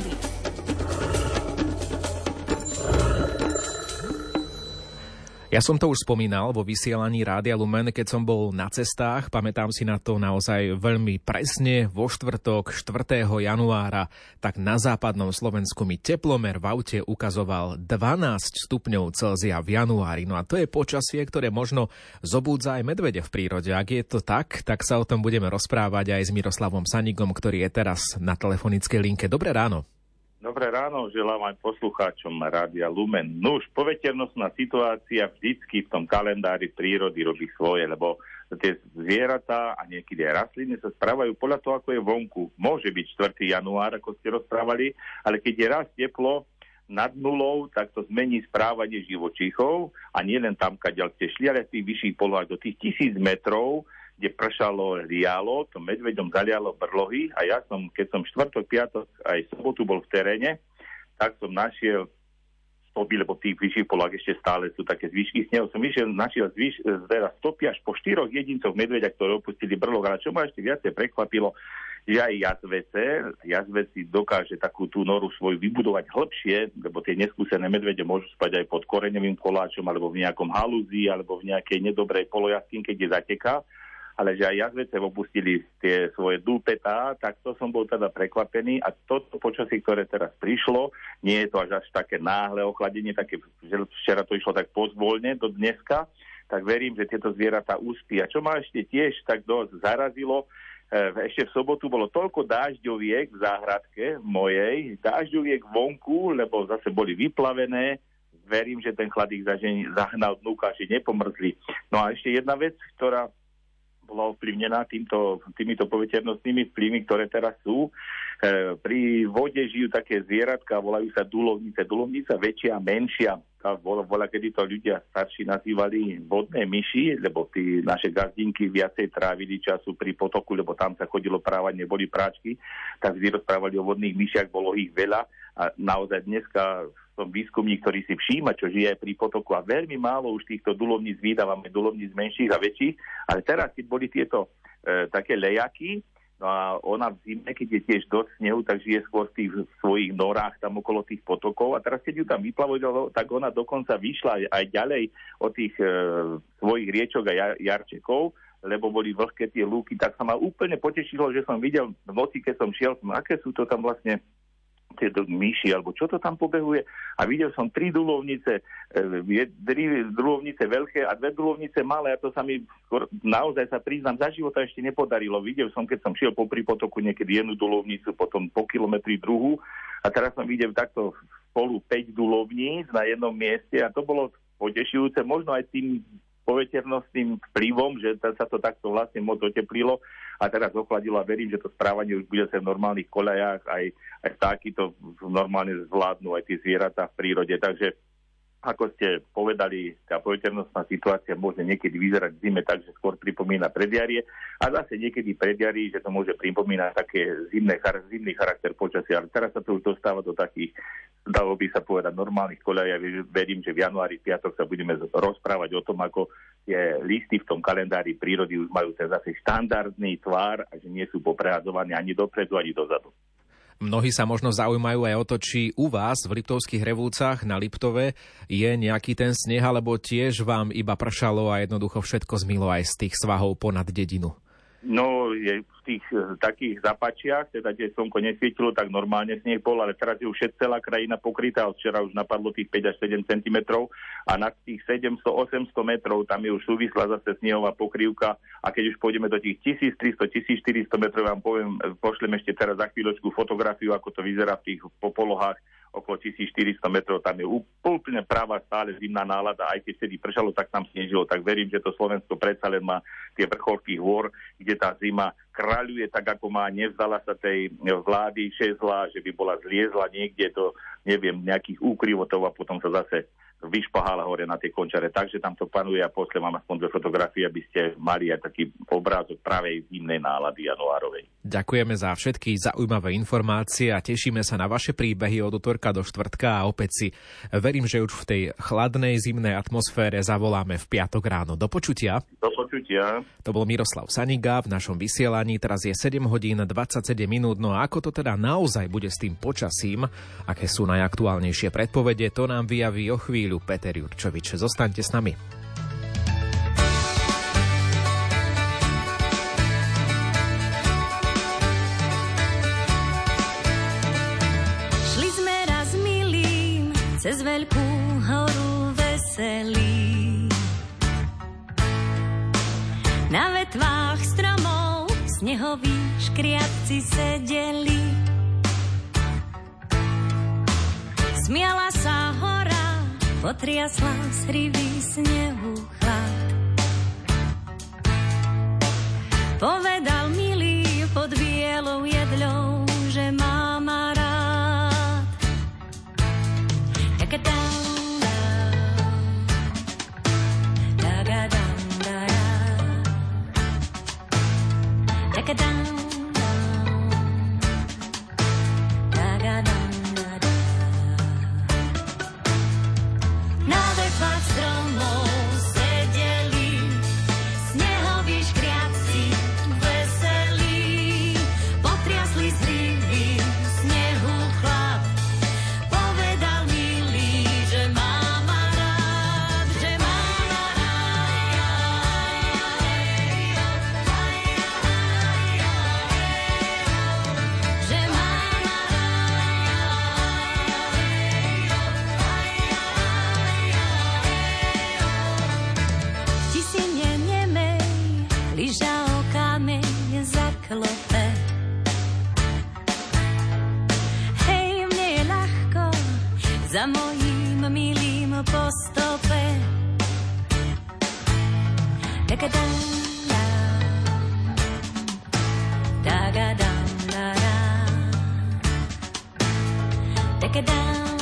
prírody. Ja som to už spomínal vo vysielaní Rádia Lumen, keď som bol na cestách. Pamätám si na to naozaj veľmi presne. Vo štvrtok 4. januára, tak na západnom Slovensku mi teplomer v aute ukazoval 12 stupňov Celzia v januári. No a to je počasie, ktoré možno zobúdza aj medvede v prírode. Ak je to tak, tak sa o tom budeme rozprávať aj s Miroslavom Sanigom, ktorý je teraz na telefonickej linke. Dobré ráno. Dobré ráno, želám aj poslucháčom Rádia Lumen. No už poveternostná situácia vždycky v tom kalendári prírody robí svoje, lebo tie zvieratá a niekedy aj rastliny sa správajú podľa toho, ako je vonku. Môže byť 4. január, ako ste rozprávali, ale keď je raz teplo nad nulou, tak to zmení správanie živočíchov a nie len tam, kadeľ ste šli, ale v tých vyšších polohách do tých tisíc metrov kde pršalo, lialo, to medveďom zalialo brlohy a ja som, keď som štvrtok, piatok aj sobotu bol v teréne, tak som našiel stoby, lebo v tých vyšších polách ešte stále sú také zvyšky snehu. Som vyšiel, našiel zvyš, zvera stopy až po štyroch jedincoch medveďa, ktoré opustili brloh. Ale čo ma ešte viacej prekvapilo, že aj jazvece, jazveci dokáže takú tú noru svoju vybudovať hĺbšie, lebo tie neskúsené medvede môžu spať aj pod koreňovým koláčom, alebo v nejakom halúzi, alebo v nejakej nedobrej polojaskinke, kde zateká ale že aj jazvece opustili tie svoje dúpetá, tak to som bol teda prekvapený a toto počasie, ktoré teraz prišlo, nie je to až až také náhle ochladenie, také, že včera to išlo tak pozvoľne do dneska, tak verím, že tieto zvieratá uspí. A čo ma ešte tiež tak dosť zarazilo, eh, ešte v sobotu bolo toľko dážďoviek v záhradke mojej, dážďoviek vonku, lebo zase boli vyplavené, verím, že ten chlad ich zahnal dnúka, že nepomrzli. No a ešte jedna vec, ktorá bola ovplyvnená týmto, týmito poveternostnými vplyvmi, ktoré teraz sú. E, pri vode žijú také zvieratka, volajú sa dulovnice. Dulovnica väčšia a menšia. Tá bola, bola, kedy to ľudia starší nazývali vodné myši, lebo tí naše gazdinky viacej trávili času pri potoku, lebo tam sa chodilo právať, neboli práčky, tak vždy rozprávali o vodných myšiach, bolo ich veľa a naozaj dneska som výskumník, ktorý si všíma, čo žije aj pri potoku. A veľmi málo už týchto dulovníc vydávame, dulovníc menších a väčších, ale teraz, keď boli tieto e, také lejaky, No a ona v zime, keď je tiež dosť snehu, tak žije skôr v tých svojich norách tam okolo tých potokov. A teraz, keď ju tam vyplavujú, tak ona dokonca vyšla aj ďalej od tých e, svojich riečok a jar, jarčekov, lebo boli vlhké tie lúky, tak sa ma úplne potešilo, že som videl v noci, keď som šiel, aké sú to tam vlastne tie myši, alebo čo to tam pobehuje. A videl som tri dulovnice, e, tri dulovnice veľké a dve dulovnice malé a to sa mi naozaj sa priznám, za života ešte nepodarilo. Videl som, keď som šiel po potoku niekedy jednu dulovnicu, potom po kilometri druhú a teraz som videl takto spolu 5 dulovníc na jednom mieste a to bolo potešujúce, možno aj tým poveternostným vplyvom, že sa to takto vlastne moc oteplilo a teraz ochladilo a verím, že to správanie už bude sa v normálnych koľajách, aj, aj takýto normálne zvládnu aj tie zvieratá v prírode. Takže ako ste povedali, tá poveternostná situácia môže niekedy vyzerať v zime tak, že skôr pripomína predjarie a zase niekedy predjarí, že to môže pripomínať také zimné, zimný charakter počasia. Ale teraz sa to už dostáva do takých, dalo by sa povedať, normálnych koľaj. Ja verím, že v januári, piatok sa budeme rozprávať o tom, ako tie listy v tom kalendári prírody už majú ten zase štandardný tvár a že nie sú poprehadzované ani dopredu, ani dozadu. Mnohí sa možno zaujímajú aj o to, či u vás v Liptovských revúcach na Liptove je nejaký ten sneh, alebo tiež vám iba pršalo a jednoducho všetko zmilo aj z tých svahov ponad dedinu. No, je v tých e, takých zapačiach, teda kde slnko nesvietilo, tak normálne sneh bol, ale teraz je už celá krajina pokrytá, včera už napadlo tých 5 až 7 cm a nad tých 700-800 metrov tam je už súvislá zase snehová pokrývka. A keď už pôjdeme do tých 1300-1400 metrov, vám poviem, e, pošlem ešte teraz za chvíľočku fotografiu, ako to vyzerá v tých popolohách okolo 1400 metrov, tam je úplne práva stále zimná nálada, aj keď vtedy pršalo, tak tam snežilo, tak verím, že to Slovensko predsa len má tie vrcholky hôr, kde tá zima kráľuje tak, ako má, nevzdala sa tej vlády šezla, že by bola zliezla niekde do, neviem, nejakých úkryvotov a potom sa zase vyšpahala hore na tie končare. Takže tam to panuje a posle mám aspoň dve fotografie, aby ste mali aj taký obrázok pravej zimnej nálady januárovej. Ďakujeme za všetky zaujímavé informácie a tešíme sa na vaše príbehy od útorka do štvrtka a opäť si verím, že už v tej chladnej zimnej atmosfére zavoláme v piatok ráno. Do počutia. Do počutia. To bol Miroslav Saniga v našom vysielaní. Teraz je 7 hodín 27 minút. No a ako to teda naozaj bude s tým počasím, aké sú najaktuálnejšie predpovede, to nám vyjaví o chvíľu Peter Jurčovič. Zostaňte s nami. Cez veľkú horu veselý. Na vetvách stromov snehoví škriatci sedeli. Smiala sa hora, potriasla z hrivý snehu chlad. Povedal milý pod bielou jedľou, mojím milým po stope. Tagadam, tagadam, tagadam, tagadam.